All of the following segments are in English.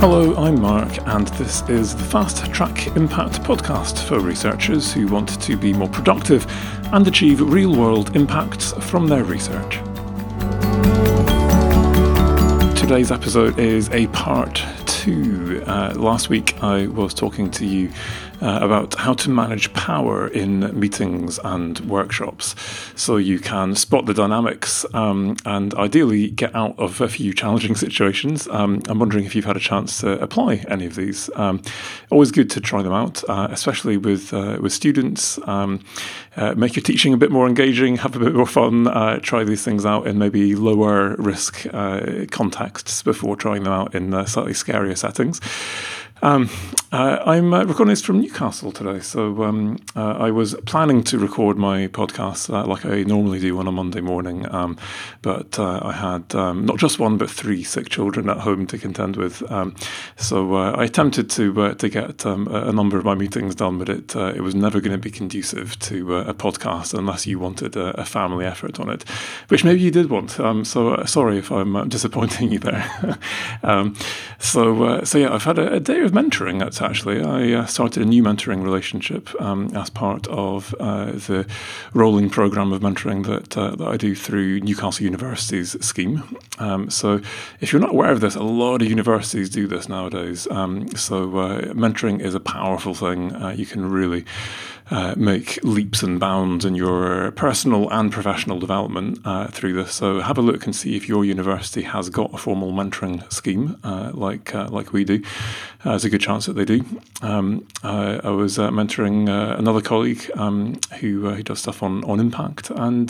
Hello, I'm Mark, and this is the Fast Track Impact podcast for researchers who want to be more productive and achieve real world impacts from their research. Today's episode is a part two. Uh, last week I was talking to you uh, about how to manage power in meetings and workshops so you can spot the dynamics um, and ideally get out of a few challenging situations. Um, I'm wondering if you've had a chance to apply any of these. Um, always good to try them out, uh, especially with, uh, with students. Um, uh, make your teaching a bit more engaging, have a bit more fun, uh, try these things out in maybe lower risk uh, contexts before trying them out in slightly scarier settings. Um, uh, I'm uh, recording this from Newcastle today, so um, uh, I was planning to record my podcast uh, like I normally do on a Monday morning, um, but uh, I had um, not just one but three sick children at home to contend with. Um, so uh, I attempted to to get um, a number of my meetings done, but it it was never going to be conducive to a podcast unless you wanted a, a, family effort on it, which maybe you did want. So sorry if I'm disappointing you there. so so yeah, I've had a, a day of mentoring. That's actually I uh, started a new mentoring relationship um, as part of uh, the rolling program of mentoring that uh, that I do through Newcastle University's scheme. Um, so, if you're not aware of this, a lot of universities do this nowadays. Um, so, uh, mentoring is a powerful thing. Uh, you can really uh, make leaps and bounds in your personal and professional development uh, through this. So have a look and see if your university has got a formal mentoring scheme uh, like uh, like we do. Uh, there's a good chance that they do. Um, I was mentoring another colleague um, who who does stuff on on impact and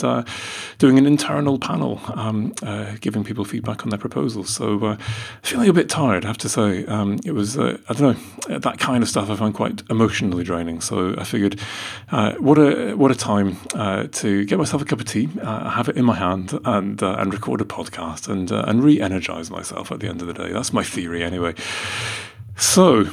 doing an internal panel, um, giving people feedback on their proposals. So feeling a bit tired, I have to say. Um, it was I don't know that kind of stuff I find quite emotionally draining. So I figured uh, what a what a time uh, to get myself a cup of tea, uh, have it in my hand, and uh, and record a podcast and uh, and re-energize myself at the end of the day. That's my theory, anyway. So.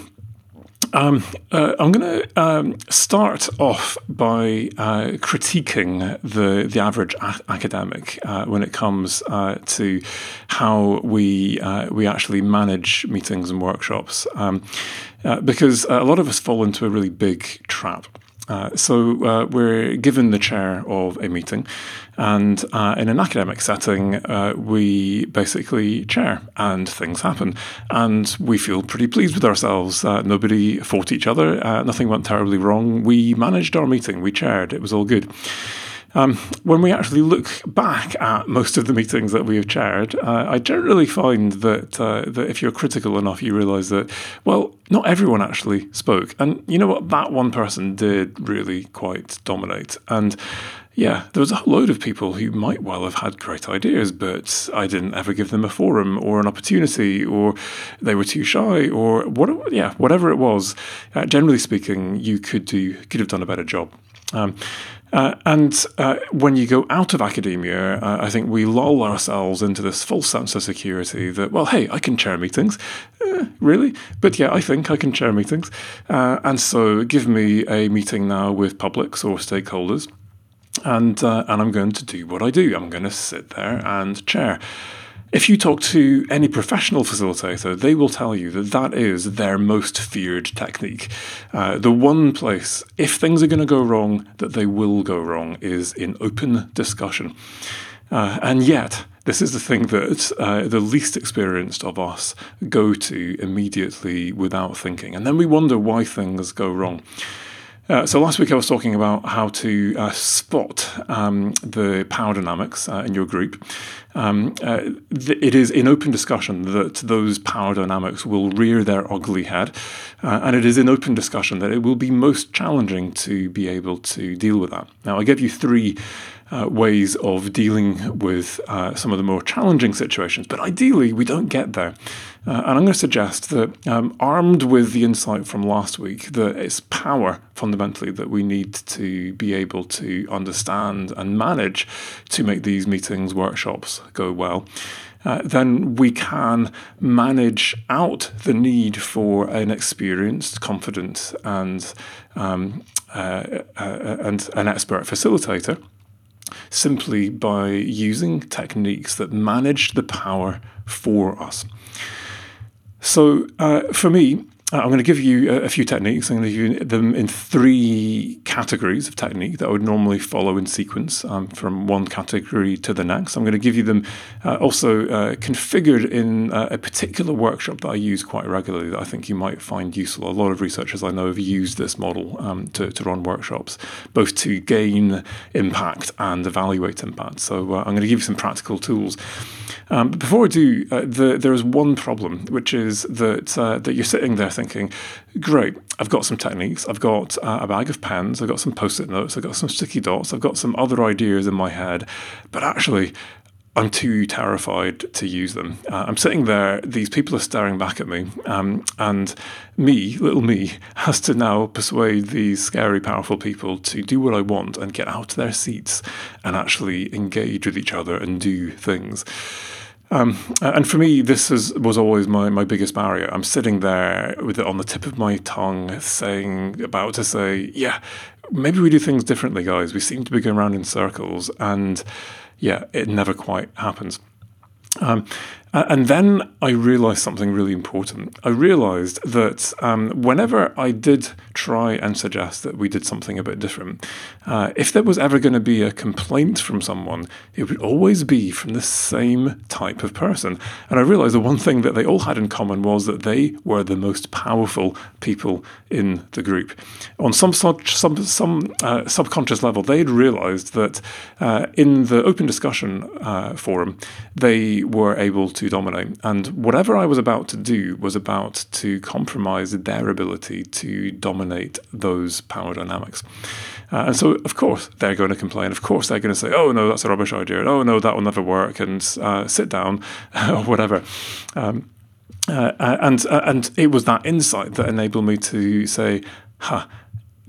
Um, I'm going to um, start off by critiquing the the average a- academic when it comes to how we we actually manage meetings and workshops, um, because a lot of us fall into a really big trap. Uh, so uh, we're given the chair of a meeting, and uh, in an academic setting, uh, we basically chair, and things happen, and we feel pretty pleased with ourselves. Uh, nobody fought each other, nothing went terribly wrong. We managed our meeting, we chaired, it was all good. Um, when we actually look back at most of the meetings that we have chaired, uh, I generally find that uh, that if you're critical enough, you realise that well, not everyone actually spoke, and you know what, that one person did really quite dominate, and. Yeah, there was a load of people who might well have had great ideas, but I didn't ever give them a forum or an opportunity, or they were too shy, or what? Yeah, whatever it was. Uh, generally speaking, you could do could have done a better job. Um, uh, and uh, when you go out of academia, uh, I think we lull ourselves into this false sense of security that, well, hey, I can chair meetings. Eh, really? But yeah, I think I can chair meetings. Uh, and so give me a meeting now with publics or stakeholders, and, uh, and I'm going to do what I do. I'm going to sit there and chair. If you talk to any professional facilitator, they will tell you that that is their most feared technique. Uh, the one place, if things are going to go wrong, that they will go wrong is in open discussion. Uh, and yet, this is the thing that uh, the least experienced of us go to immediately without thinking. And then we wonder why things go wrong. Uh, so last week I was talking about how to uh, spot um, the power dynamics uh, in your group. Um, uh, th- it is in open discussion that those power dynamics will rear their ugly head, uh, and it is in open discussion that it will be most challenging to be able to deal with that. Now I gave you three uh, ways of dealing with uh, some of the more challenging situations. But ideally, we don't get there. Uh, and I'm going to suggest that, um, armed with the insight from last week, that it's power fundamentally that we need to be able to understand and manage to make these meetings, workshops go well. Uh, then we can manage out the need for an experienced, confident, and um, uh, uh, and an expert facilitator simply by using techniques that manage the power for us. So uh, for me, uh, I'm going to give you a, few techniques. I'm going to give you them in three categories of technique that I would normally follow in sequence um, from one category to the next. I'm going to give you them uh, also uh, configured in uh, a particular workshop that I use quite regularly that I think you might find useful. A lot of researchers I know have used this model um, to, to run workshops, both to gain impact and evaluate impact. So uh, I'm going to give you some practical tools. Um, but before I do, uh, the, there is one problem, which is that uh, that you're sitting there thinking, great, I've got some techniques, I've got uh, a bag of pens, I've got some post-it notes, I've got some sticky dots, I've got some other ideas in my head, but actually. I'm too terrified to use them. Uh, I'm sitting there, these people are staring back at me, um, and me, little me, has to now persuade these scary, powerful people to do what I want and get out of their seats and actually engage with each other and do things. Um, and for me, this is, was always my, my biggest barrier. I'm sitting there with it on the tip of my tongue, saying, about to say, yeah, maybe we do things differently, guys. We seem to be going around in circles, and yeah, it never quite happens. Um, and then I realized something really important. I realized that um, whenever I did try and suggest that we did something a bit different, uh, if there was ever going to be a complaint from someone, it would always be from the same type of person. And I realized the one thing that they all had in common was that they were the most powerful people in the group. On some such some some uh, subconscious level, they had realized that uh, in the open discussion uh, forum, they were able to dominate. And whatever I was about to do was about to compromise their ability to dominate those power dynamics. Uh, and so, of course, they're going to complain. Of course, they're going to say, oh, no, that's a rubbish idea. Oh, no, that will never work. And uh, sit down or whatever. Um, uh, and uh, and it was that insight that enabled me to say, "Ha,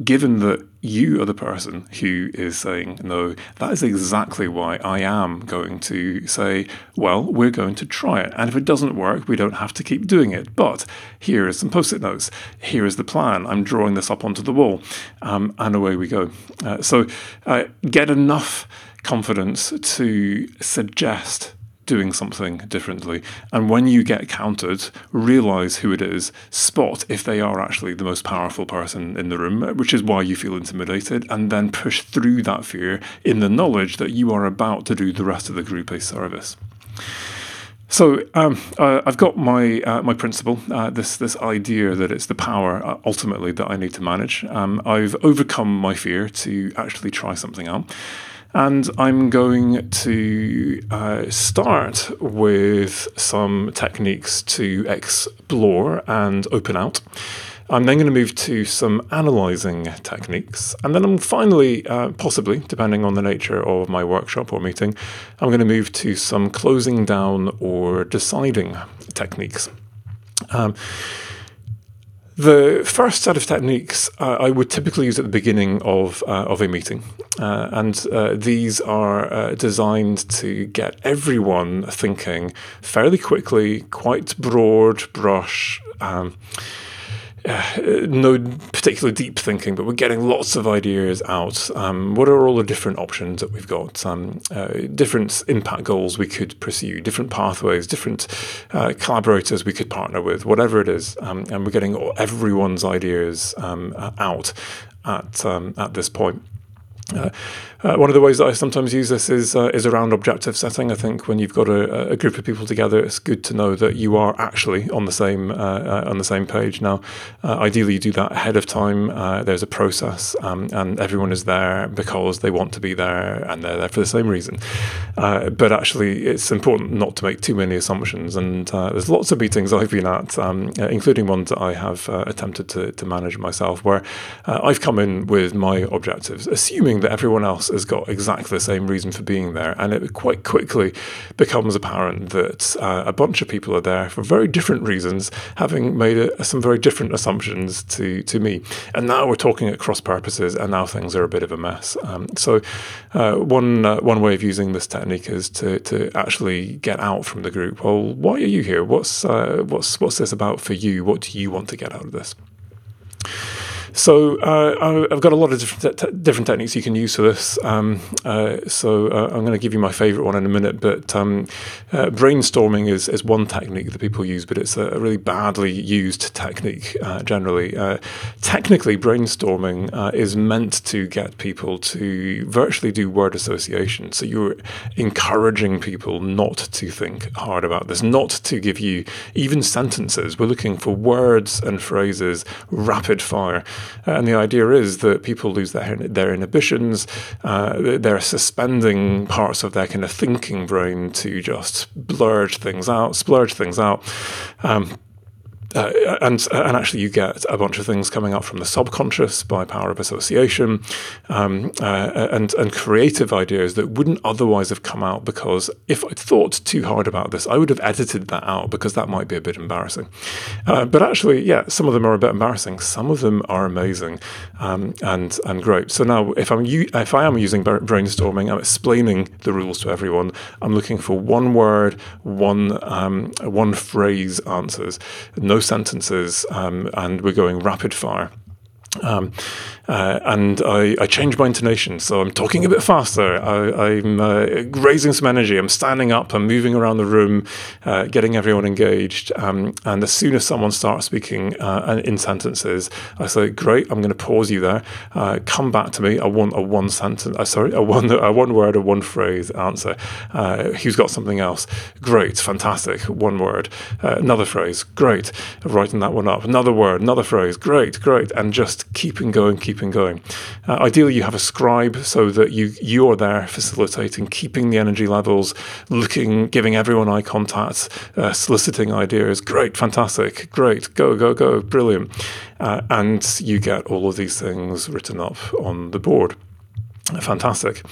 given that you are the person who is saying no, that is exactly why I am going to say, well, we're going to try it. And if it doesn't work, we don't have to keep doing it. But here is some post it notes. Here is the plan. I'm drawing this up onto the wall. Um, and away we go. Uh, so uh, get enough confidence to suggest doing something differently. And when you get countered, realize who it is, spot if they are actually the most powerful person in the room, which is why you feel intimidated, and then push through that fear in the knowledge that you are about to do the rest of the group a service. So um, uh, I've got my uh, my principle, uh, this this idea that it's the power uh, ultimately that I need to manage. Um, I've overcome my fear to actually try something out. And I'm going to uh, start with some techniques to explore and open out. I'm then going to move to some analyzing techniques. And then I'm finally, uh, possibly, depending on the nature of my workshop or meeting, I'm going to move to some closing down or deciding techniques. Um, the first set of techniques uh, I would typically use at the beginning of uh, of a meeting, uh, and uh, these are uh, designed to get everyone thinking fairly quickly, quite broad brush. Um, no particular deep thinking, but we're getting lots of ideas out. Um, what are all the different options that we've got? Um, uh, different impact goals we could pursue, different pathways, different uh, collaborators we could partner with, whatever it is. Um, and we're getting everyone's ideas um, out at um, at this point. Uh, uh, one of the ways that I sometimes use this is uh, is around objective setting. I think when you've got a, a, group of people together, it's good to know that you are actually on the same uh, uh on the same page. Now, ideally, you do that ahead of time. There's a process, um, and everyone is there because they want to be there, and they're there for the same reason. but actually, it's important not to make too many assumptions. And there's lots of meetings I've been at, um, including ones that I have attempted to, to manage myself, where I've come in with my objectives, assuming that everyone else has got exactly the same reason for being there. And it quite quickly becomes apparent that uh, a bunch of people are there for very different reasons, having made a, some very different assumptions to, to me. And now we're talking at cross purposes, and now things are a bit of a mess. Um, so, uh, one, uh, one way of using this technique is to, to actually get out from the group. Well, why are you here? What's, uh, what's, what's this about for you? What do you want to get out of this? So uh, I've got a lot of different different techniques you can use for this. Um, uh, so uh, I'm going to give you my favourite one in a minute. But um, uh, brainstorming is is one technique that people use, but it's a really badly used technique uh, generally. Uh, technically, brainstorming is meant to get people to virtually do word association. So you're encouraging people not to think hard about this, not to give you even sentences. We're looking for words and phrases rapid fire. And the idea is that people lose their, their inhibitions, uh, they're suspending parts of their kind of thinking brain to just blurge things out, splurge things out. Um, uh, and and actually you get a bunch of things coming up from the subconscious by power of association, um, uh, and and creative ideas that wouldn't otherwise have come out because if I'd thought too hard about this, I would have edited that out because that might be a bit embarrassing. Uh, but actually, yeah, some of them are a bit embarrassing. Some of them are amazing um, and and great. So now, if I'm if I am using brainstorming, I'm explaining the rules to everyone. I'm looking for one word, one um, one phrase answers. No sentences, um, and we're going rapid fire. Um, uh, and I, I change my intonation. So I'm talking a bit faster. I, am uh, raising some energy. I'm standing up. I'm moving around the room, uh, getting everyone engaged. Um, and as soon as someone starts speaking uh, in sentences, I say, "Great! I'm going to pause you there. Uh, come back to me. I want a one sentence. Uh, sorry, a one a one word or one phrase answer. who's got something else? Great! Fantastic! One word. another phrase. Great! Writing that one up. Another word. Another phrase. Great! Great! And just keeping going. Keeping going. Uh, ideally, you have a scribe so that you you are there facilitating, keeping the energy levels, looking, giving everyone eye contact, uh, soliciting ideas. Great, fantastic, great, go, go, go, brilliant, uh, and you get all of these things written up on the board. Fantastic.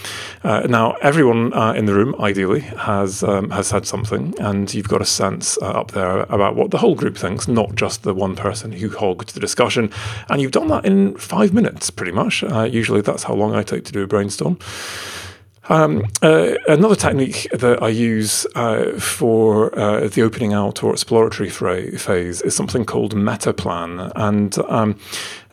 Uh, now, everyone uh, in the room, ideally, has um, has had something, and you've got a sense uh, up there about what the whole group thinks, not just the one person who hogged the discussion. And you've done that in five minutes, pretty much. Uh, usually, that's how long I take to do a brainstorm. Um, uh, another technique that I use uh, for uh, the opening out or exploratory phase is something called Metaplan. And um,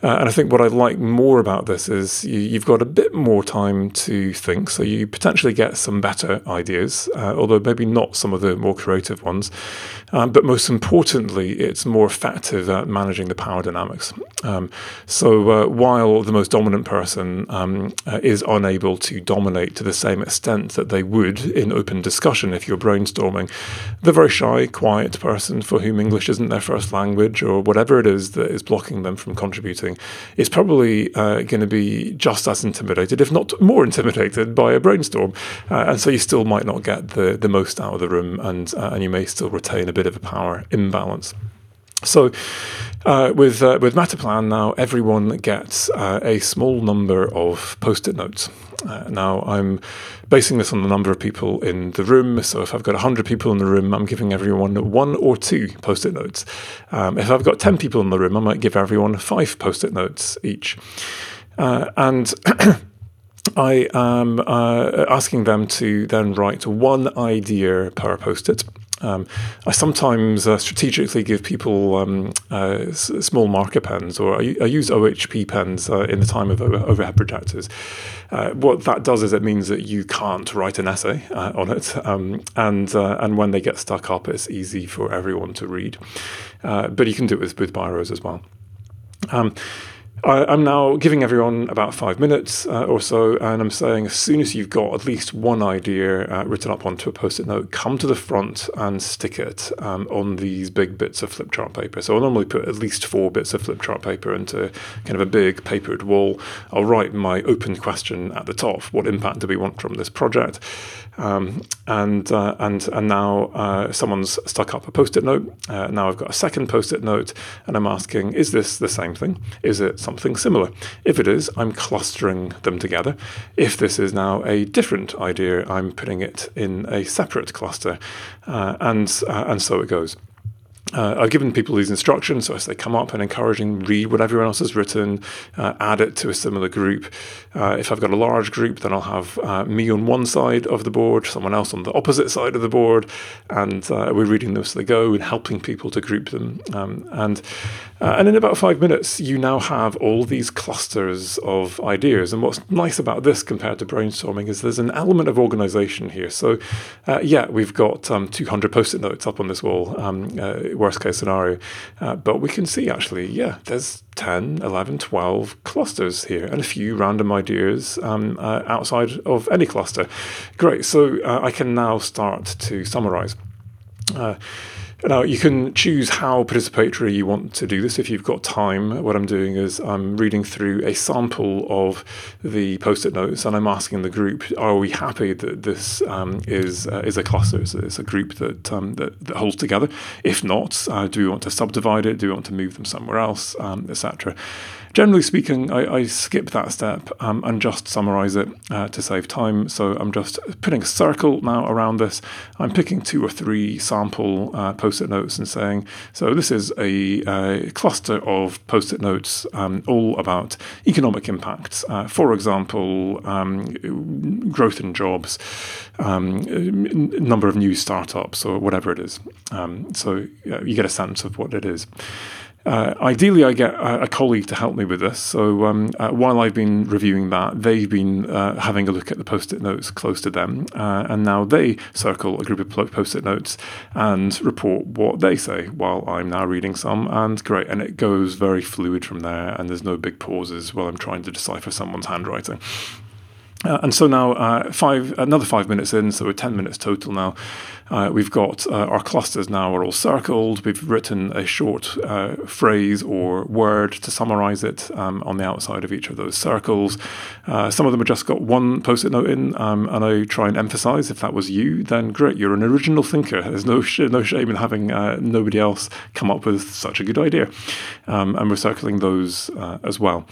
uh, and I think what I like more about this is you, have got a bit more time to think, so you potentially get some better ideas, uh, although maybe not some of the more creative ones. Um, but most importantly, it's more effective at managing the power dynamics. Um, so uh, while the most dominant person um, uh, is unable to dominate to the same extent that they would in open discussion if you're brainstorming, the very shy, quiet person for whom English isn't their first language or whatever it is that is blocking them from contributing is probably uh, going to be just as intimidated, if not more intimidated, by a brainstorm. Uh, and so you still might not get the, the most out of the room, and, uh, and you may still retain a bit of a power imbalance. So, uh, with uh, with Metaplan now, everyone gets uh, a small number of post-it notes. Uh, now, I'm basing this on the number of people in the room. So if I've got 100 people in the room, I'm giving everyone one or two post it notes. Um, if I've got 10 people in the room, I might give everyone five post it notes each. Uh, and I am uh, asking them to then write one idea per post it. Um, I sometimes uh, strategically give people um, uh, s- small marker pens, or I, I use OHP pens uh, in the time of over- overhead projectors. Uh, what that does is it means that you can't write an essay uh, on it, um, and uh, and when they get stuck up, it's easy for everyone to read. but you can do it with, with biros as well. Um, I, am now giving everyone about five minutes uh, or so, and I'm saying as soon as you've got at least one idea uh, written up onto a post it note, come to the front and stick it um, on these big bits of flip chart paper. So I'll normally put at least four bits of flip chart paper into kind of a big papered wall. I'll write my open question at the top what impact do we want from this project? Um, and uh, and and now uh, someone's stuck up a post-it note. Uh, now I've got a second post-it note, and I'm asking, is this the same thing? Is it something similar? If it is, I'm clustering them together. If this is now a different idea, I'm putting it in a separate cluster, uh, and uh, and so it goes. Uh, I've given people these instructions, so as they come up and encouraging read what everyone else has written, uh, add it to a similar group. Uh, if I've got a large group, then I'll have uh, me on one side of the board, someone else on the opposite side of the board, and uh, we're reading them as they go and helping people to group them. Um, and uh, and in about five minutes, you now have all these clusters of ideas. And what's nice about this compared to brainstorming is there's an element of organization here. So, yeah, we've got um, 200 post-it notes up on this wall. Um, worst case scenario. Uh, but we can see actually, yeah, there's 10, 11, 12 clusters here and a few random ideas um, uh, outside of any cluster. Great. So uh, I can now start to summarize. Now, you can choose how participatory you want to do this if you've got time. What I'm doing is I'm reading through a sample of the post it notes and I'm asking the group, are we happy that this um, is uh, is a cluster? So it's a group that, um, that, that, holds together? If not, uh, do we want to subdivide it? Do we want to move them somewhere else, um, etc.? Generally speaking, I, I skip that step um, and just summarize it uh, to save time. So I'm just putting a circle now around this. I'm picking two or three sample uh, post it notes and saying, so this is a, a cluster of post it notes um, all about economic impacts. Uh, for example, um, growth in jobs, um, number of new startups, or whatever it is. Um, so you get a sense of what it is. Uh, ideally, I get a, a, colleague to help me with this. So um, uh, while I've been reviewing that, they've been uh, having a look at the post-it notes close to them, uh, and now they circle a group of post-it notes and report what they say while I'm now reading some. And great, and it goes very fluid from there, and there's no big pauses while I'm trying to decipher someone's handwriting. Uh, and so now, uh, five another five minutes in, so we're ten minutes total now. Uh, we've got uh, our clusters now are all circled. We've written a short uh, phrase or word to summarize it um, on the outside of each of those circles. Uh, some of them have just got one post-it note in, um, and I try and emphasize if that was you, then great, you're an original thinker. There's no sh- no shame in having nobody else come up with such a good idea, um, and we're circling those as well.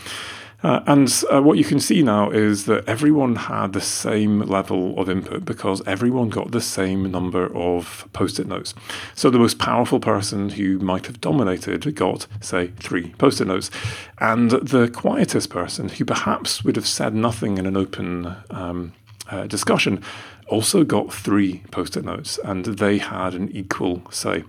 Uh, and uh, what you can see now is that everyone had the same level of input because everyone got the same number of post it notes. So the most powerful person who might have dominated got, say, three post it notes. And the quietest person who perhaps would have said nothing in an open um, uh, discussion also got three post it notes and they had an equal say.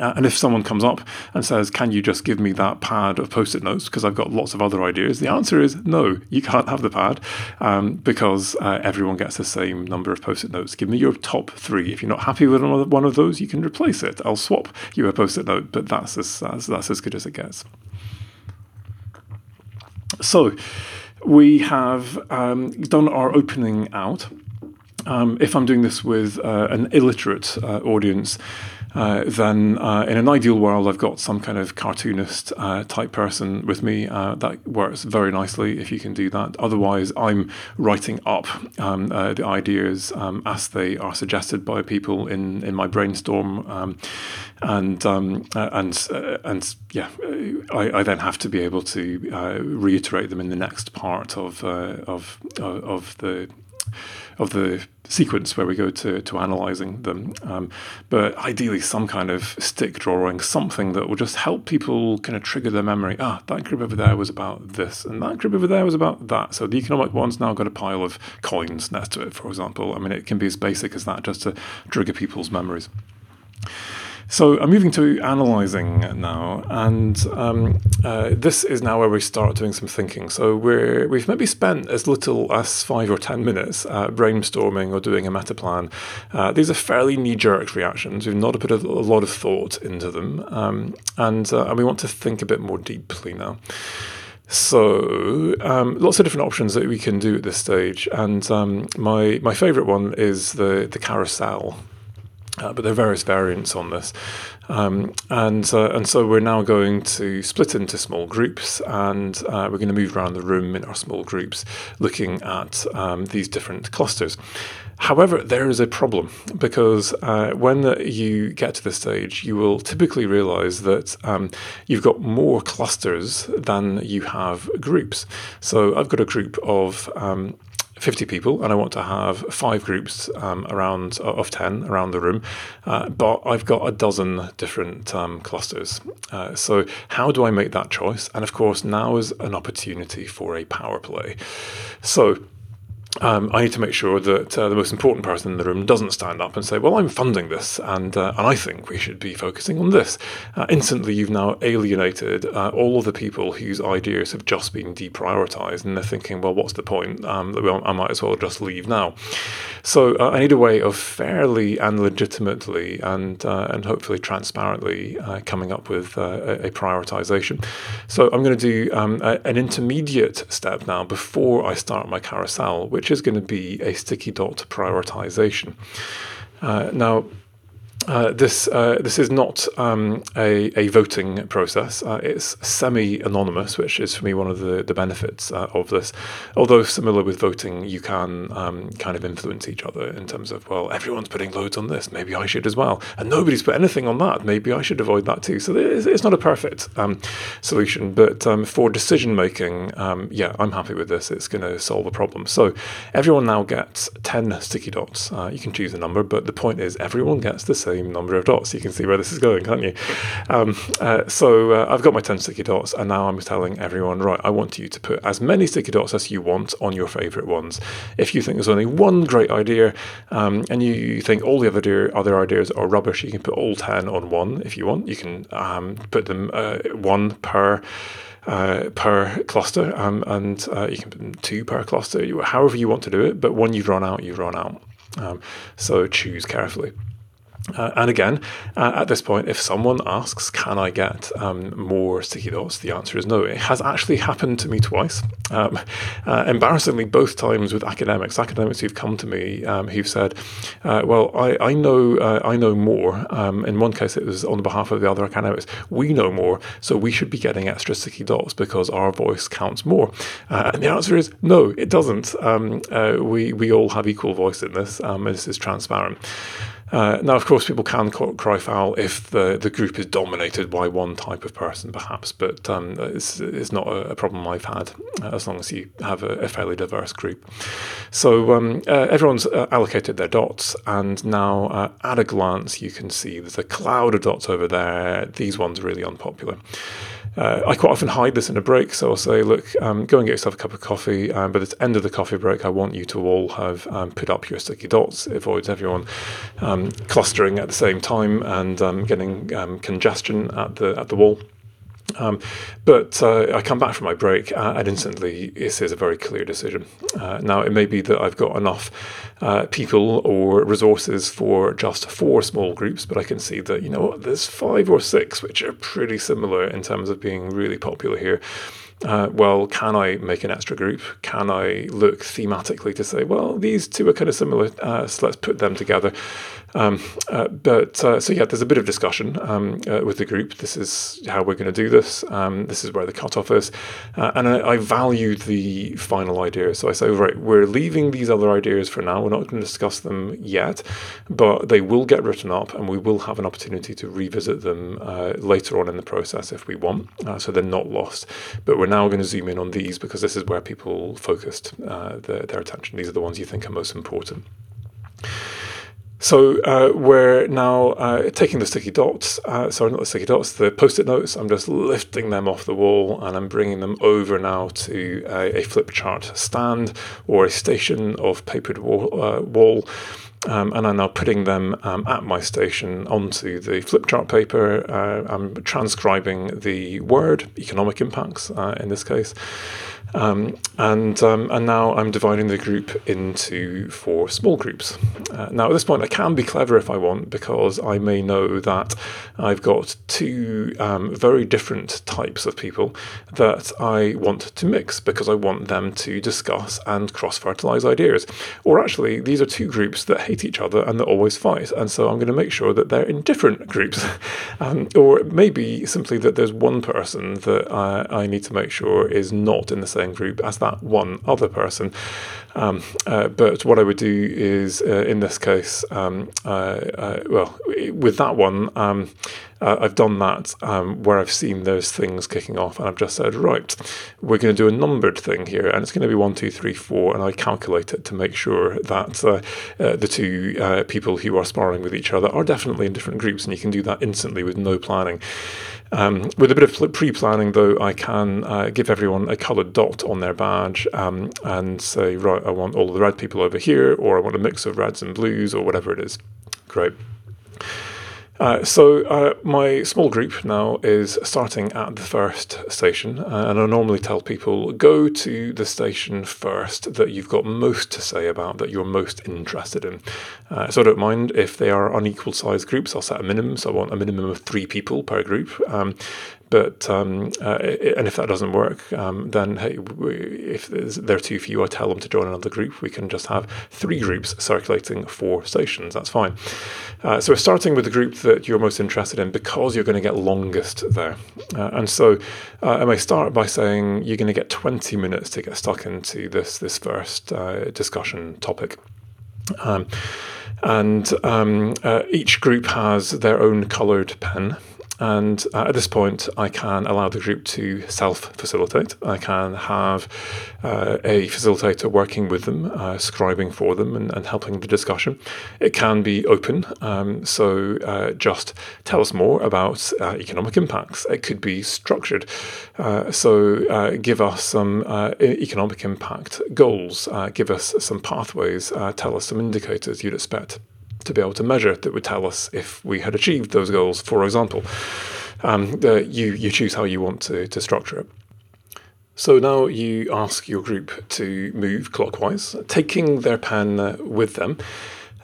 Uh, and if someone comes up and says, Can you just give me that pad of post it notes because I've got lots of other ideas? The answer is no, you can't have the pad um, because uh, everyone gets the same number of post it notes. Give me your top three. If you're not happy with one of those, you can replace it. I'll swap you a post it note, but that's as, that's, that's as good as it gets. So we have um, done our opening out. Um, if I'm doing this with uh, an illiterate uh, audience, uh, then uh, in an ideal world, I've got some kind of cartoonist uh, type person with me. Uh, that works very nicely if you can do that. Otherwise, I'm writing up um, the ideas um, as they are suggested by people in, in my brainstorm. Um, and um, and and yeah, I, I, then have to be able to reiterate them in the next part of of of the of the sequence where we go to, to analyzing them. Um, but ideally, some kind of stick drawing, something that will just help people kind of trigger their memory. Ah, that group over there was about this, and that group over there was about that. So the economic one's now got a pile of coins next to it, for example. I mean, it can be as basic as that just to trigger people's memories. So I'm moving to analyzing now, and um, uh, this is now where we start doing some thinking. So we're, we've maybe spent as little as five or ten minutes uh, brainstorming or doing a Metaplan. Uh, these are fairly knee-jerk reactions. We've not put a, a lot of thought into them, um, and, uh, and we want to think a bit more deeply now. So um, lots of different options that we can do at this stage, and um, my my favourite one is the the carousel. Uh, but there are various variants on this. Um, and uh, and so we're now going to split into small groups, and uh, we're going to move around the room in our small groups, looking at um, these different clusters. However, there is a problem because uh, when you get to this stage, you will typically realize that um, you've got more clusters than you have groups. So I've got a group of um, 50 people and I want to have five groups um, around of 10 around the room, uh, but I've got a dozen different um, clusters. Uh, so how do I make that choice? And of course, now is an opportunity for a power play. So um, I need to make sure that uh, the most important person in the room doesn't stand up and say, "Well, I'm funding this, and uh, and I think we should be focusing on this." Uh, instantly, you've now alienated uh, all of the people whose ideas have just been deprioritized, and they're thinking, "Well, what's the point? Um, I might as well just leave now." So uh, I need a way of fairly and legitimately and uh, and hopefully transparently coming up with a, a, prioritization. So I'm going to do um, a, an intermediate step now before I start my carousel, which which is going to be a sticky dot prioritization. Uh, now, uh, this uh, this is not um, a, a voting process. Uh, it's semi-anonymous, which is for me one of the the benefits uh, of this. Although similar with voting, you can um, kind of influence each other in terms of well, everyone's putting loads on this, maybe I should as well, and nobody's put anything on that, maybe I should avoid that too. So it's, it's not a perfect um, solution, but um, for decision making, um, yeah, I'm happy with this. It's going to solve a problem. So everyone now gets ten sticky dots. Uh, you can choose a number, but the point is everyone gets the same same number of dots. You can see where this is going, can't you? Um, uh, so uh, I've got my 10 sticky dots, and now I'm telling everyone, right, I want you to put as many sticky dots as you want on your favorite ones. If you think there's only one great idea um, and you think all the other, other ideas are rubbish, you can put all 10 on one if you want. You can um, put them uh, one per. Uh, per cluster, um, and uh, you can put two per cluster, however you want to do it. But when you've run out, you've run out. Um, so choose carefully. Uh, and again, uh, at this point, if someone asks, "Can I get um, more sticky dots?" the answer is no. It has actually happened to me twice. Um, uh, embarrassingly, both times with academics, academics who've come to me um, who've said, uh, "Well, I, I know uh, I know more." Um, in one case, it was on behalf of the other academics. We know more, so we should be getting extra sticky dots because our voice counts more. Uh, and the answer is no, it doesn't. Um, we we all have equal voice in this, um, this is transparent. Uh, now, of course, people can cry foul if the, the group is dominated by one type of person, perhaps, but um, it's, it's not a, problem I've had uh, as long as you have a, a fairly diverse group. So um, uh, everyone's uh, allocated their dots, and now uh, at a glance, you can see there's a cloud of dots over there. These ones are really unpopular. Uh, I quite often hide this in a break, so I'll say, look, um, go and get yourself a cup of coffee. Um, but at the end of the coffee break, I want you to all have um, put up your sticky dots. It avoids everyone um, clustering at the same time and um, getting um, congestion at the at the wall. Um, but uh, I come back from my break uh, and instantly this is a very clear decision. Uh, now, it may be that I've got enough uh, people or resources for just four small groups, but I can see that, you know what, there's five or six which are pretty similar in terms of being really popular here. Uh, well, can I make an extra group? Can I look thematically to say, well, these two are kind of similar, uh, so let's put them together? Um, uh, but uh, so yeah, there's a bit of discussion um, uh, with the group. This is how we're going to do this. Um, this is where the cutoff is, uh, and I, I, value the final idea. So I say, right, we're leaving these other ideas for now. We're not going to discuss them yet, but they will get written up, and we will have an opportunity to revisit them uh, later on in the process if we want. Uh, so they're not lost. But we're now going to zoom in on these because this is where people focused their, their attention. These are the ones you think are most important. So uh, we're now uh, taking the sticky dots, uh, sorry, not the sticky dots, the post-it notes. I'm just lifting them off the wall and I'm bringing them over now to a, a flip chart stand or a station of papered wall. Uh, wall. Um, and I'm now putting them um, at my station onto the flip chart paper. Uh, I'm transcribing the word, economic impacts uh, in this case. Um, and um, and now I'm dividing the group into four small groups. Uh, now at this point I can be clever if I want because I may know that I've got two um, very different types of people that I want to mix because I want them to discuss and cross fertilize ideas. Or actually these are two groups that hate each other and that always fight, and so I'm going to make sure that they're in different groups. Um, or maybe simply that there's one person that I, I, need to make sure is not in the same group as that one other person. Um, uh, but what I would do is, uh, in this case, um, uh, uh well, with that one, um, uh, I've done that um, where I've seen those things kicking off, and I've just said, right, we're going to do a numbered thing here, and it's going to be one, two, three, four, and I calculate it to make sure that uh, the two people who are sparring with each other are definitely in different groups, and you can do that instantly with no planning. Um, with a bit of pre-planning, though, I can uh, give everyone a coloured dot on their badge um, and say, right, I want all of the red people over here, or I want a mix of reds and blues, or whatever it is. Great. Uh, so uh, my small group now is starting at the first station, uh, and I normally tell people go to the station first that you've got most to say about, that you're most interested in. Uh, so I don't mind if they are unequal sized groups. I'll set a minimum, so I want a minimum of three people per group. Um, but um, uh, and if that doesn't work, um, then hey, if there are too few, I tell them to join another group. We can just have three groups circulating four stations. That's fine. Uh, so we're starting with the group that you're most interested in because you're going to get longest there. Uh, and so uh, I may start by saying you're going to get 20 minutes to get stuck into this this first uh, discussion topic. Um, and um, uh, each group has their own coloured pen. And uh, at this point, I can allow the group to self facilitate. I can have uh, a facilitator working with them, uh, scribing for them, and, and, helping the discussion. It can be open, um, so uh, just tell us more about uh, economic impacts. It could be structured, uh, so give us some economic impact goals, give us some pathways, tell us some indicators you'd expect to be able to measure that would tell us if we had achieved those goals, for example. Um, you, you choose how you want to, to structure it. So now you ask your group to move clockwise, taking their pen with them.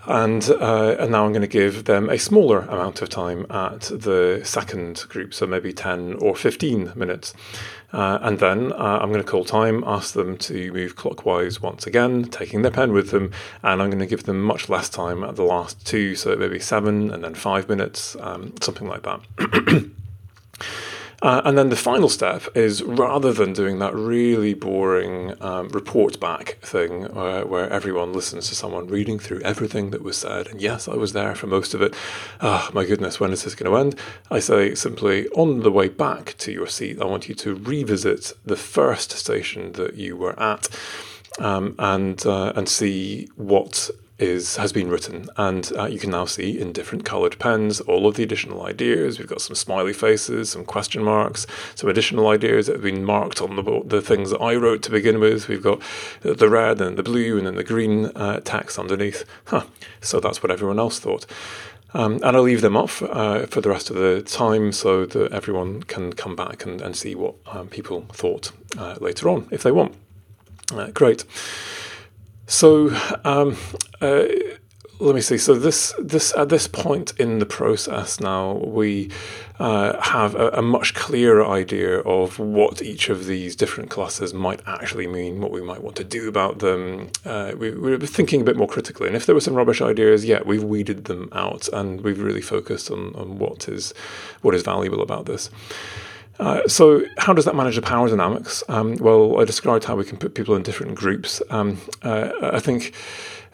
And, uh, and now I'm going to give them a smaller amount of time at the second group, so maybe 10 or 15 minutes. Uh, and then uh, I'm going to call time, ask them to move clockwise once again, taking their pen with them, and I'm going to give them much less time at the last two, so maybe seven and then five minutes, um, something like that. Uh, and then the final step is rather than doing that really boring um, report back thing uh, where everyone listens to someone reading through everything that was said, and yes, I was there for most of it. Ah, oh, my goodness, when is this going to end? I say simply, on the way back to your seat, I want you to revisit the first station that you were at. Um, and uh, and see what is has been written, and uh, you can now see in different coloured pens all of the additional ideas. We've got some smiley faces, some question marks, some additional ideas that have been marked on the the things that I wrote to begin with. We've got the red and the blue and then the green uh, text underneath. Huh. So that's what everyone else thought. Um, and I'll leave them off uh, for the rest of the time so that everyone can come back and, and see what um, people thought uh, later on if they want. Uh, great. So um, uh, let me see. So this this at this point in the process now we uh, have a, a, much clearer idea of what each of these different classes might actually mean, what we might want to do about them. Uh, we, we're thinking a bit more critically, and if there were some rubbish ideas, yeah, we've weeded them out, and we've really focused on, on what is what is valuable about this. Uh, so, how does that manage the power dynamics? Um, well, I described how we can put people in different groups. Um, uh, I think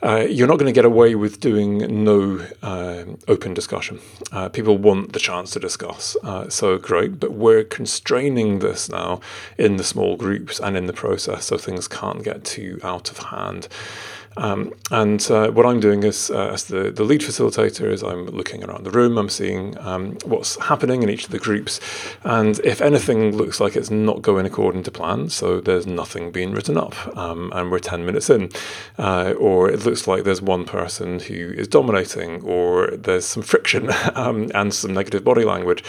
uh, you're not going to get away with doing no uh, open discussion. Uh, people want the chance to discuss, uh, so great, but we're constraining this now in the small groups and in the process so things can't get too out of hand. Um, and uh, what I'm doing is, uh, as the, the lead facilitator, is I'm looking around the room, I'm seeing um, what's happening in each of the groups, and if anything looks like it's not going according to plan, so there's nothing being written up, um, and we're 10 minutes in, uh, or it looks like there's one person who is dominating, or there's some friction um, and some negative body language,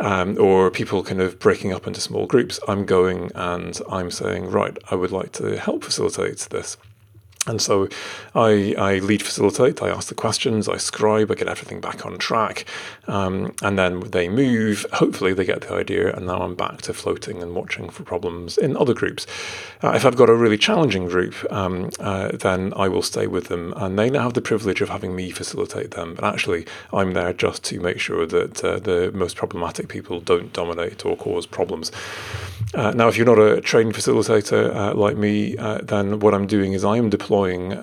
um, or people kind of breaking up into small groups, I'm going and I'm saying, right, I would like to help facilitate this. And so I, I lead facilitate, I ask the questions, I scribe, I get everything back on track. Um, and then they move. Hopefully, they get the idea. And now I'm back to floating and watching for problems in other groups. Uh, if I've got a really challenging group, um, uh, then I will stay with them. And they now have the privilege of having me facilitate them. But actually, I'm there just to make sure that uh, the most problematic people don't dominate or cause problems. Uh, now, if you're not a trained facilitator uh, like me, uh, then what I'm doing is I am deploying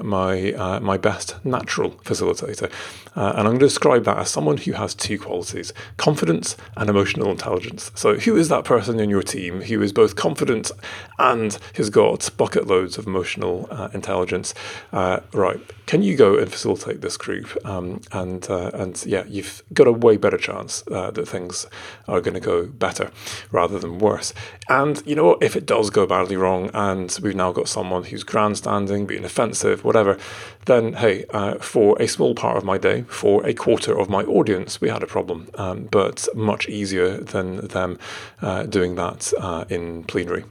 my uh, my best natural facilitator, uh, and I'm going to describe that as someone who has two qualities: confidence and emotional intelligence. So, who is that person in your team who is both confident and has got bucket loads of emotional uh, intelligence? right? Can you go and facilitate this group? Um, and and yeah, you've got a way better chance that things are going to go better rather than worse. And you know what? If it does go badly wrong and we've now got someone who's grandstanding, being offensive, whatever, then hey, uh, for a small part of my day, for a quarter of my audience, we had a problem. Um, but much easier than them uh, doing that uh, in plenary.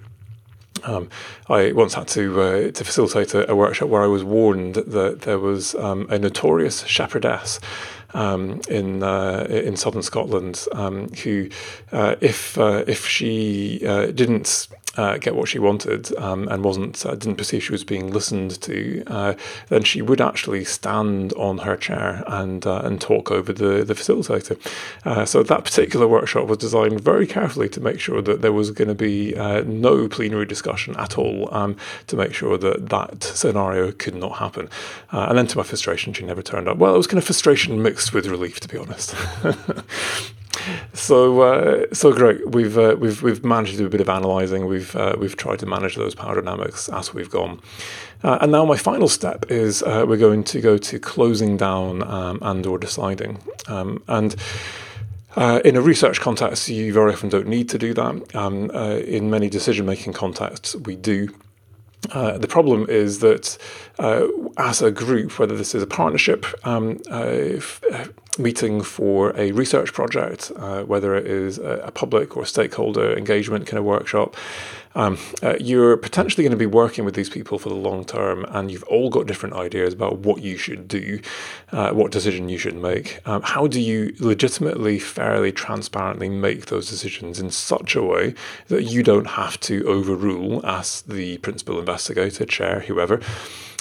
Um, I once had to uh, to facilitate a, a, workshop where I was warned that there was um, a notorious shepherdess um, in uh, in southern Scotland, um, who, uh, if uh, if she uh, didn't uh, get what she wanted um, and wasn't uh, didn't perceive she was being listened to, uh, then she would actually stand on her chair and uh, and talk over the the facilitator. Uh, so that particular workshop was designed very carefully to make sure that there was going to be uh, no plenary discussion at all um, to make sure that that scenario could not happen. and then to my frustration, she never turned up. Well, it was kind of frustration mixed with relief, to be honest. so uh, so great. We've uh, we've we've managed to do a bit of analysing. We've uh, we've tried to manage those power dynamics as we've gone. Uh, and now my final step is uh, we're going to go to closing down um, and or deciding. Um, and uh, in a research context, you very often don't need to do that. Um, in many decision making contexts, we do. Uh, the problem is that uh, as a group, whether this is a partnership um, uh, f- uh, meeting for a research project, uh, whether it is a, a, public or stakeholder engagement kind of workshop, um, uh, you're potentially going to be working with these people for the long term, and you've all got different ideas about what you should do, uh, what decision you should make. Um, how do you legitimately, fairly, transparently make those decisions in such a way that you don't have to overrule as the principal investigator, chair, whoever?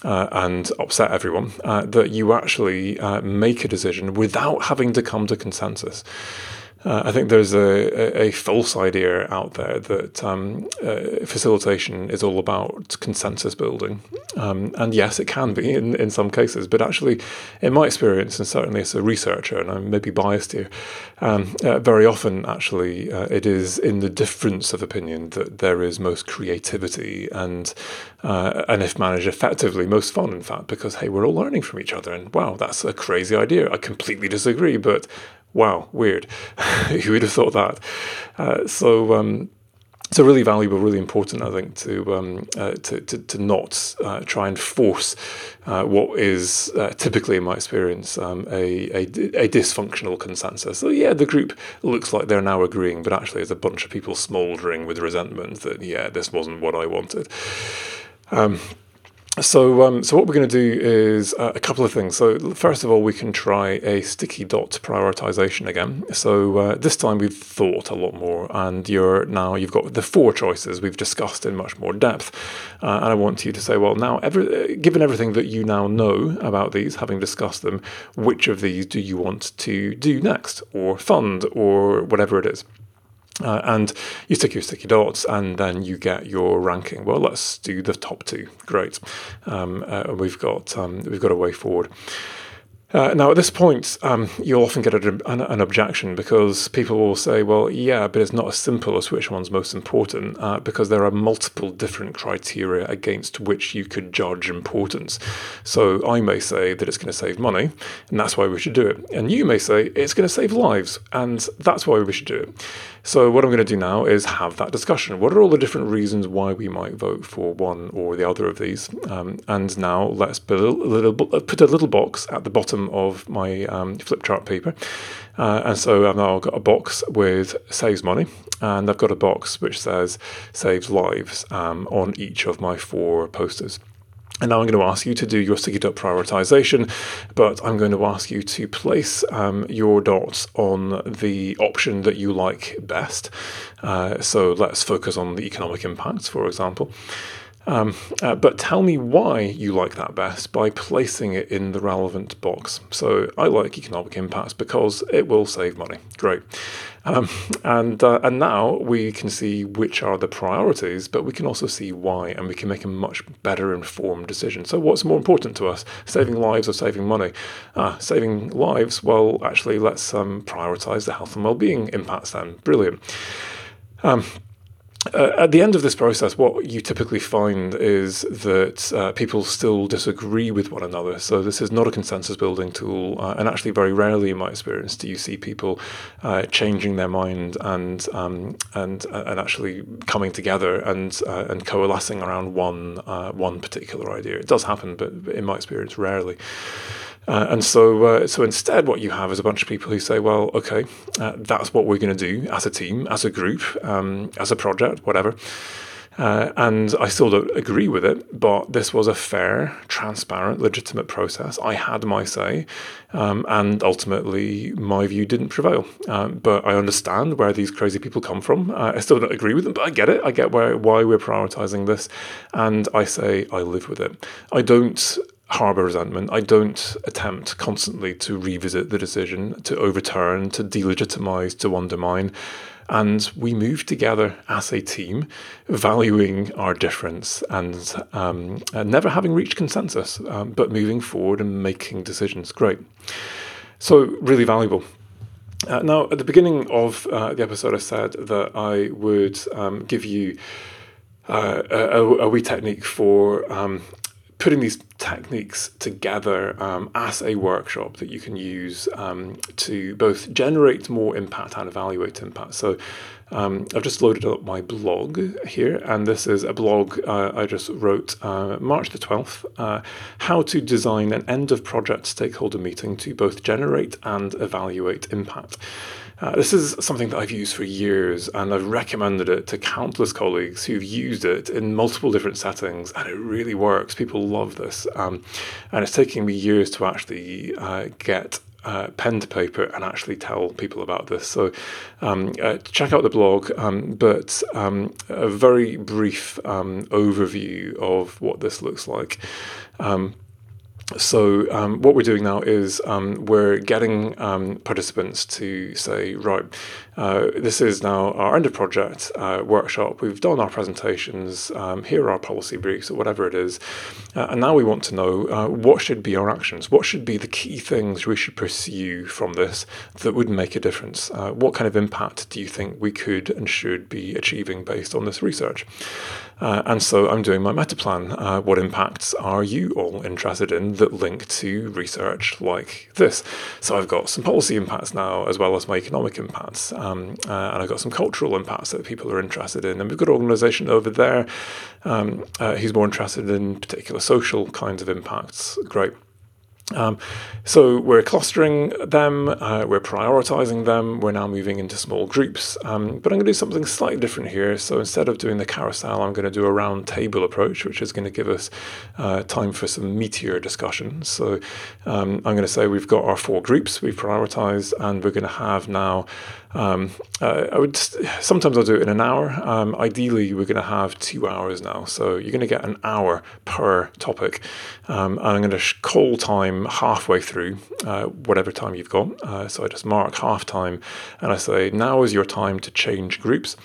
uh, and upset everyone, uh, that you actually uh, make a decision without having to come to consensus. Uh, I think there's a, a, false idea out there that um, uh, facilitation is all about consensus building. Um, and yes, it can be in, in some cases, but actually, in my experience, and certainly as a researcher, and I'm maybe biased here, um, uh, very often actually uh, it is in the difference of opinion that there is most creativity and, uh, and if managed effectively, most fun, in fact, because hey, we're all learning from each other. And wow, that's a crazy idea. I completely disagree, but wow, weird. Who would have thought that? Uh, so, um, so really valuable, really important, I think, to um, uh, to, to, to not uh, try and force uh, what is uh, typically, in my experience, um, a, a, a dysfunctional consensus. So yeah, the group looks like they're now agreeing, but actually, there's a bunch of people smouldering with resentment that yeah, this wasn't what I wanted. Um, so, um, so what we're going to do is uh, a couple of things. So, first of all, we can try a sticky dot prioritization again. So uh, this time we've thought a lot more, and you're now you've got the four choices we've discussed in much more depth. Uh, and I want you to say, well, now, every, given everything that you now know about these, having discussed them, which of these do you want to do next, or fund, or whatever it is? Uh, and you stick your sticky dots and then you get your ranking. Well, let's do the top two. Great. Um, uh, we've got um, we've got a way forward. Uh, now, at this point, um, you'll often get an, an, objection because people will say, well, yeah, but it's not as simple as which one's most important uh, because there are multiple different criteria against which you could judge importance. So I may say that it's going to save money and that's why we should do it. And you may say it's going to save lives and that's why we should do it. So, what I'm going to do now is have that discussion. What are all the different reasons why we might vote for one or the other of these? Um, and now let's put a little, put a little box at the bottom of my um, flip chart paper. Uh, and so I've now got a box with saves money, and I've got a box which says saves lives um, on each of my four posters. And now I'm going to ask you to do your sticky dot prioritization, but I'm going to ask you to place um, your dots on the option that you like best. Uh, so let's focus on the economic impacts, for example. Um, uh, but tell me why you like that best by placing it in the relevant box. So I like economic impacts because it will save money. Great. Um, and uh, and now we can see which are the priorities, but we can also see why, and we can make a much better informed decision. So what's more important to us, saving lives or saving money? Uh, saving lives. Well, actually, let's um, prioritize the health and well-being impacts. Then, brilliant. Um, uh, at the end of this process, what you typically find is that uh, people still disagree with one another. So this is not a consensus building tool, uh, and actually, very rarely in my experience do you see people uh, changing their mind and um, and uh, and actually coming together and uh, and coalescing around one one particular idea. It does happen, but in my experience, rarely. Uh, and so, uh, so instead, what you have is a bunch of people who say, "Well, okay, uh, that's what we're going to do as a team, as a group, um, as a project, whatever." Uh, and I still don't agree with it, but this was a fair, transparent, legitimate process. I had my say, um, and ultimately my view didn't prevail. Um, but I understand where these crazy people come from. Uh, I still don't agree with them, but I get it. I get where, why we're prioritizing this, and I say I live with it. I don't harbour resentment. I don't attempt constantly to revisit the decision, to overturn, to delegitimize, to undermine. And we move together as a team, valuing our difference and, um, and never having reached consensus, um, but moving forward and making decisions. Great. So, really valuable. Uh, now, at the beginning of uh, the episode, I said that I would um, give you uh, a, a, wee technique for um, putting these techniques together um, as a workshop that you can use um, to both generate more impact and evaluate impact. So um, I've just loaded up my blog here, and this is a blog uh, I just wrote uh, March the 12th uh, How to Design an End of Project Stakeholder Meeting to both generate and evaluate impact. Uh, this is something that I've used for years, and I've recommended it to countless colleagues who've used it in multiple different settings, and it really works. People love this, um, and it's taking me years to actually uh, get uh, pen to paper and actually tell people about this. So um, uh, check out the blog, um, but um, a very brief um, overview of what this looks like. So um, what we're doing now is um, we're getting um, participants to say, right, uh, this is now our end of project uh, workshop. We've done our presentations. Um, here are our policy briefs or whatever it is, uh, and now we want to know uh, what should be our actions. What should be the key things we should pursue from this that would make a difference? Uh, what kind of impact do you think we could and should be achieving based on this research? And so I'm doing my Metaplan. What impacts are you all interested in that link to research like this? So I've got some policy impacts now, as well as my economic impacts. Uh, and I've got some cultural impacts that people are interested in. And we've got an organization over there um, uh, who's more interested in particular social kinds of impacts. Great. Um, so we're clustering them, uh, we're prioritizing them, we're now moving into small groups. Um, but I'm going to do something slightly different here. So instead of doing the carousel, I'm going to do a round table approach, which is going to give us uh, time for some meatier discussion. So um, I'm going to say we've got our four groups we've prioritized, and we're going to have now um, uh, I would sometimes I'll do it in an hour. Um, ideally, we're going to have two hours now, so you're going to get an hour per topic. Um, and I'm going to call time halfway through, uh, whatever time you've got. Uh, so I just mark half time, and I say now is your time to change groups.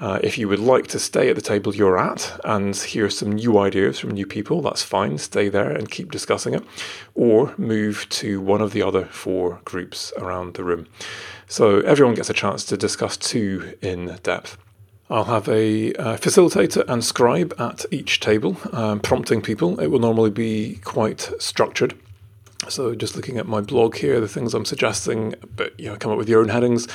Uh, if you would like to stay at the table you're at and hear some new ideas from new people, that's fine. Stay there and keep discussing it, or move to one of the other four groups around the room. So everyone gets a chance to discuss two in depth. I'll have a uh, facilitator and scribe at each table, um, prompting people. It will normally be quite structured. So just looking at my blog here, the things I'm suggesting, but you know, come up with your own headings,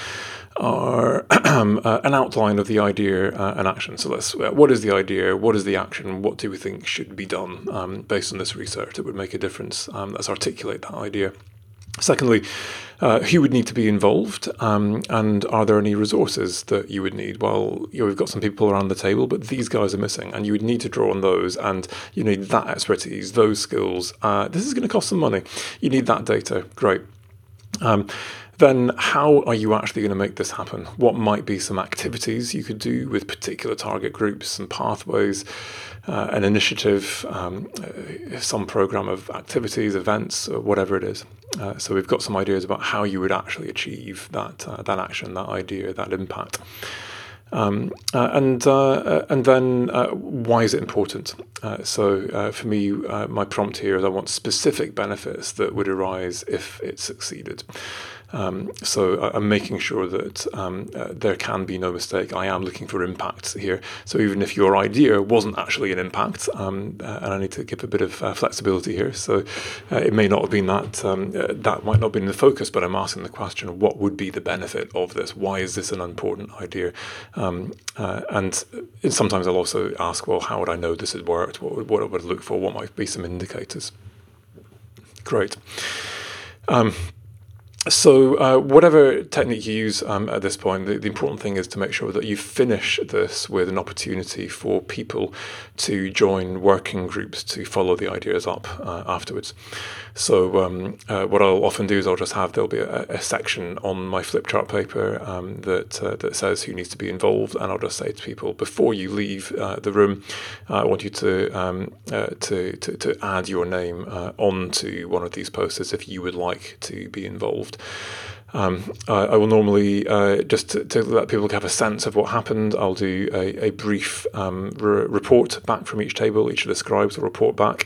are uh, an outline of the idea uh, and action. So let's, uh, what is the idea? What is the action? What do we think should be done um, based on this research that would make a difference? Um, let's articulate that idea. Secondly, uh, who would need to be involved, um, and are there any resources that you would need? Well, you know, we've got some people around the table, but these guys are missing, and you would need to draw on those, and you need that expertise, those skills. Uh, this is going to cost some money. You need that data. Great. Um, then how are you actually going to make this happen? What might be some activities you could do with particular target groups and pathways, uh, an initiative, um, uh, some program of activities, events, or whatever it is. Uh, so we've got some ideas about how you would actually achieve that uh, that action, that idea, that impact. Um, uh, and uh, uh and then uh, why is it important? Uh, so for me, my prompt here is I want specific benefits that would arise if it succeeded. Um, so I'm making sure that um, uh, there can be no mistake. I am looking for impact here. So even if your idea wasn't actually an impact, um, uh, and I need to give a bit of uh, flexibility here, so uh, it may not have been that um, uh, that might not have been the focus, but I'm asking the question: What would be the benefit of this? Why is this an important idea? Um, uh, and sometimes I'll also ask, well, how would I know this has worked? What would, would I look for? What might be some indicators? Great. Um, so, uh, whatever technique you use um, at this point, the, the, important thing is to make sure that you finish this with an opportunity for people to join working groups to follow the ideas up uh, afterwards. So, um, uh, what I'll often do is I'll just have there'll be a, a section on my flip chart paper um, that uh, that says who needs to be involved, and I'll just say to people before you leave uh, the room, I want you to, um, uh, to, to to add your name onto one of these posters if you would like to be involved. Um, I, I, will normally uh, just to, to, let people have a sense of what happened. I'll do a, a brief um, re- report back from each table. Each of the scribes will report back.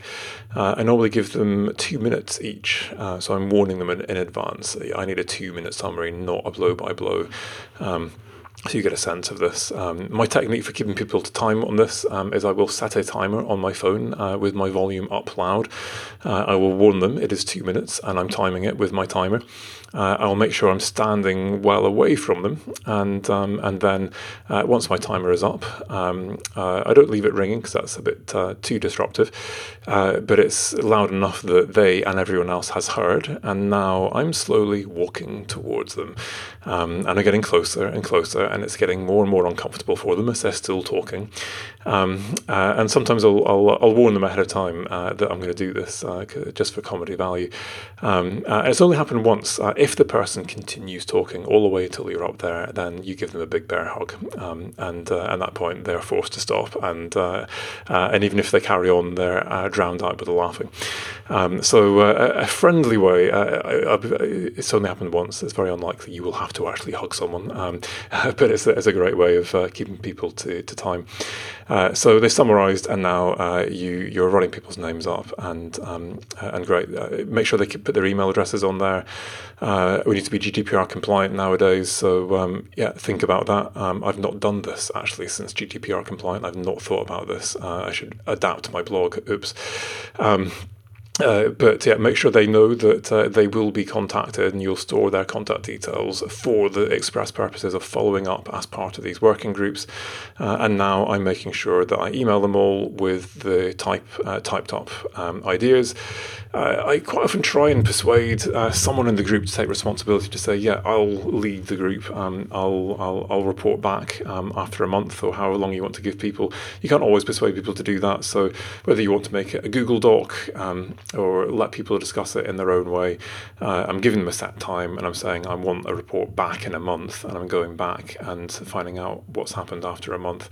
Uh, I normally give them two minutes each, uh, so I'm warning them in, in, advance. I need a two-minute summary, not a blow-by-blow. Um, so you get a sense of this. Um, my technique for keeping people to time on this um, is I will set a timer on my phone uh, with my volume up loud. Uh, I will warn them it is two minutes and I'm timing it with my timer. Uh, I'll make sure I'm standing well away from them, and um, and then uh, once my timer is up, um, uh, I don't leave it ringing because that's a bit uh, too disruptive. but it's loud enough that they and everyone else has heard, and now I'm slowly walking towards them, um, and I'm getting closer and closer, and it's getting more and more uncomfortable for them as they're still talking. Um, uh, and sometimes I'll, I'll, I'll, warn them ahead of time uh, that I'm going to do this uh, just for comedy value. Um, uh, it's only happened once. Uh, if the person continues talking all the way till you're up there, then you give them a big bear hug. Um, and at that point, they're forced to stop. And and even if they carry on, they're drowned out with the laughing. Um, so a friendly way, it's only happened once. It's very unlikely you will have to actually hug someone. Um, but it's, it's, a great way of keeping people to, to time. Uh, so they summarised, and now uh, you you're running people's names up, and um, uh, and great. Uh, make sure they put their email addresses on there. Uh, we need to be GDPR compliant nowadays, so um, yeah, think about that. Um, I've not done this actually since GDPR compliant. I've not thought about this. I should adapt my blog. Oops. Uh, but yeah, make sure they know that uh, they will be contacted and you'll store their contact details for the express purposes of following up as part of these working groups. Uh, and now I'm making sure that I email them all with the type uh, typed up um, ideas. Uh, I quite often try and persuade uh, someone in the group to take responsibility to say, yeah, I'll lead the group. Um, I'll, I'll, I'll report back um, after a month or however long you want to give people. You can't always persuade people to do that. So whether you want to make it a Google Doc um, or let people discuss it in their own way, uh, I'm giving them a set time and I'm saying I want a report back in a month and I'm going back and finding out what's happened after a month.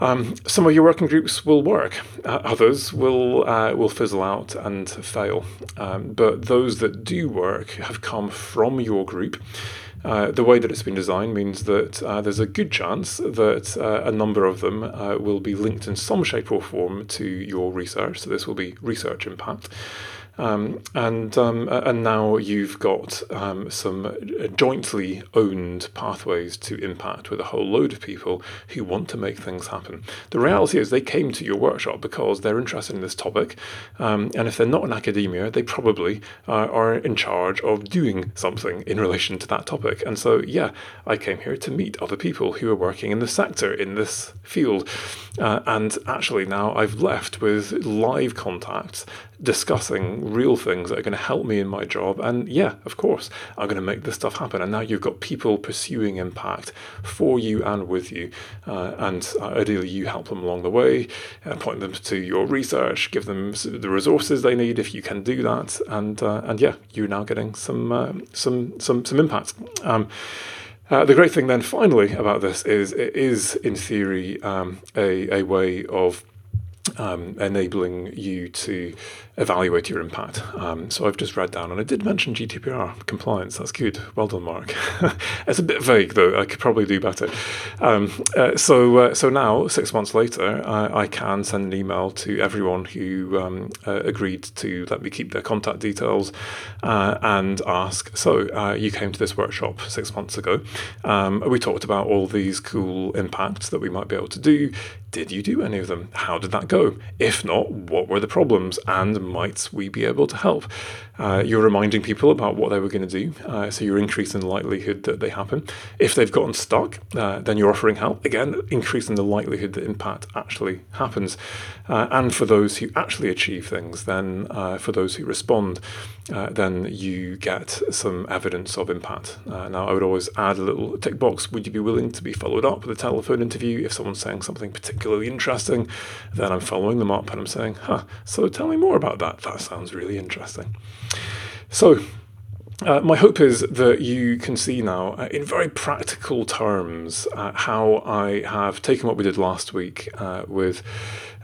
Um, some of your working groups will work, uh, others will uh, will fizzle out and fail. Um, but those that do work have come from your group. Uh, the way that it's been designed means that uh, there's a good chance that uh, a number of them uh, will be linked in some shape or form to your research. So this will be research impact. Um, and um, and now you've got um, some jointly owned pathways to impact with a whole load of people who want to make things happen. The reality is they came to your workshop because they're interested in this topic, um, and if they're not in academia, they probably uh, are in charge of doing something in relation to that topic. And so, yeah, I came here to meet other people who are working in the sector in this field, uh, and actually now I've left with live contacts discussing real things that are going to help me in my job. And yeah, of course, I'm going to make this stuff happen. And now you've got people pursuing impact for you and with you. Uh, and uh, ideally, you help them along the way, uh, point them to your research, give them the resources they need if you can do that. And uh, and yeah, you're now getting some uh, some some some impact. Um, uh, the great thing then, finally, about this is it is, in theory, um, a, a way of um, enabling you to evaluate your impact. Um, so I've just read down, and I did mention GDPR compliance. That's good. Well done, Mark. it's a bit vague, though. I could probably do better. Um, uh, so, uh, so now, six months later, I, I, can send an email to everyone who um, uh, agreed to let me keep their contact details uh, and ask. So, uh, you came to this workshop six months ago. Um, we talked about all these cool impacts that we might be able to do. Did you do any of them? How did that go? If not, what were the problems? And might we be able to help? Uh, you're reminding people about what they were going to do, uh, so you're increasing the likelihood that they happen. If they've gotten stuck, uh, then you're offering help, again, increasing the likelihood that impact actually happens. Uh, and for those who actually achieve things, then uh, for those who respond, uh, then you get some evidence of impact. now, I would always add a little tick box would you be willing to be followed up with a telephone interview? If someone's saying something particularly interesting, then I'm following them up and I'm saying, huh, so tell me more about that. That sounds really interesting. So, uh, my hope is that you can see now, uh, in very practical terms, uh, how I have taken what we did last week uh, with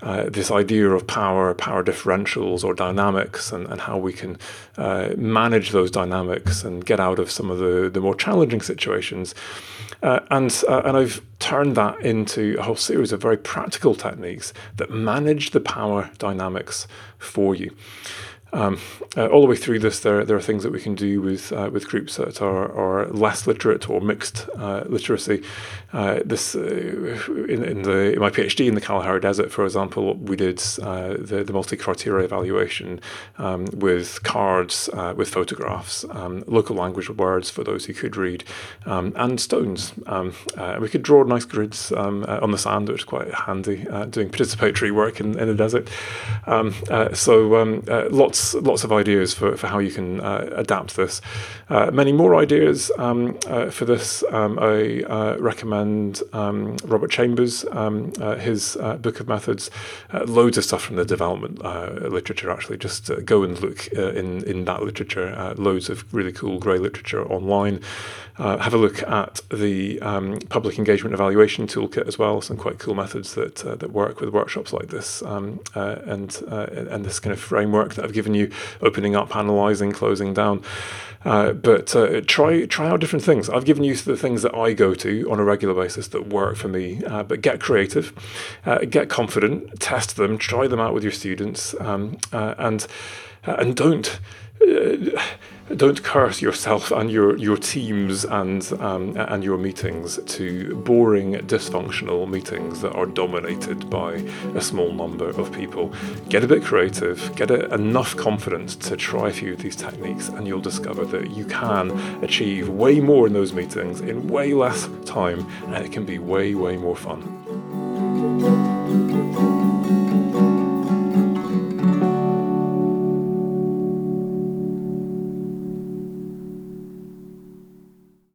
uh, this idea of power, power differentials, or dynamics, and, and how we can uh, manage those dynamics and get out of some of the, the more challenging situations. Uh, and, uh, and I've turned that into a whole series of very practical techniques that manage the power dynamics for you. Um, uh, all the way through this, there there are things that we can do with uh, with groups that are, are less literate or mixed uh, literacy. Uh, this uh, in, in, the in my PhD in the Kalahari Desert, for example, we did uh, the the multi criteria evaluation um, with cards, with photographs, um, local language words for those who could read, um, and stones. Um, we could draw nice grids um, on the sand, which is quite handy doing participatory work in, in the desert. so lots lots of ideas for, for how you can uh, adapt this. Uh, many more ideas um, uh, for this. Um, I uh, recommend um, Robert Chambers, um, uh, his uh, book of methods. loads of stuff from the development literature. Actually, just go and look in in that literature. loads of really cool grey literature online. have a look at the um, public engagement evaluation toolkit as well. Some quite cool methods that that work with workshops like this, and and this kind of framework that I've given you, opening up, analyzing, closing down. Uh, but uh, try try out different things. I've given you the things that I go to on a regular basis that work for me. Uh, but get creative, uh, get confident, test them, try them out with your students, um, uh, and uh, and don't don't curse yourself and your your teams and um, and your meetings to boring, dysfunctional meetings that are dominated by a small number of people. Get a bit creative, get a, enough confidence to try a few of these techniques, and you'll discover that you can achieve way more in those meetings in way less time, and it can be way way more fun.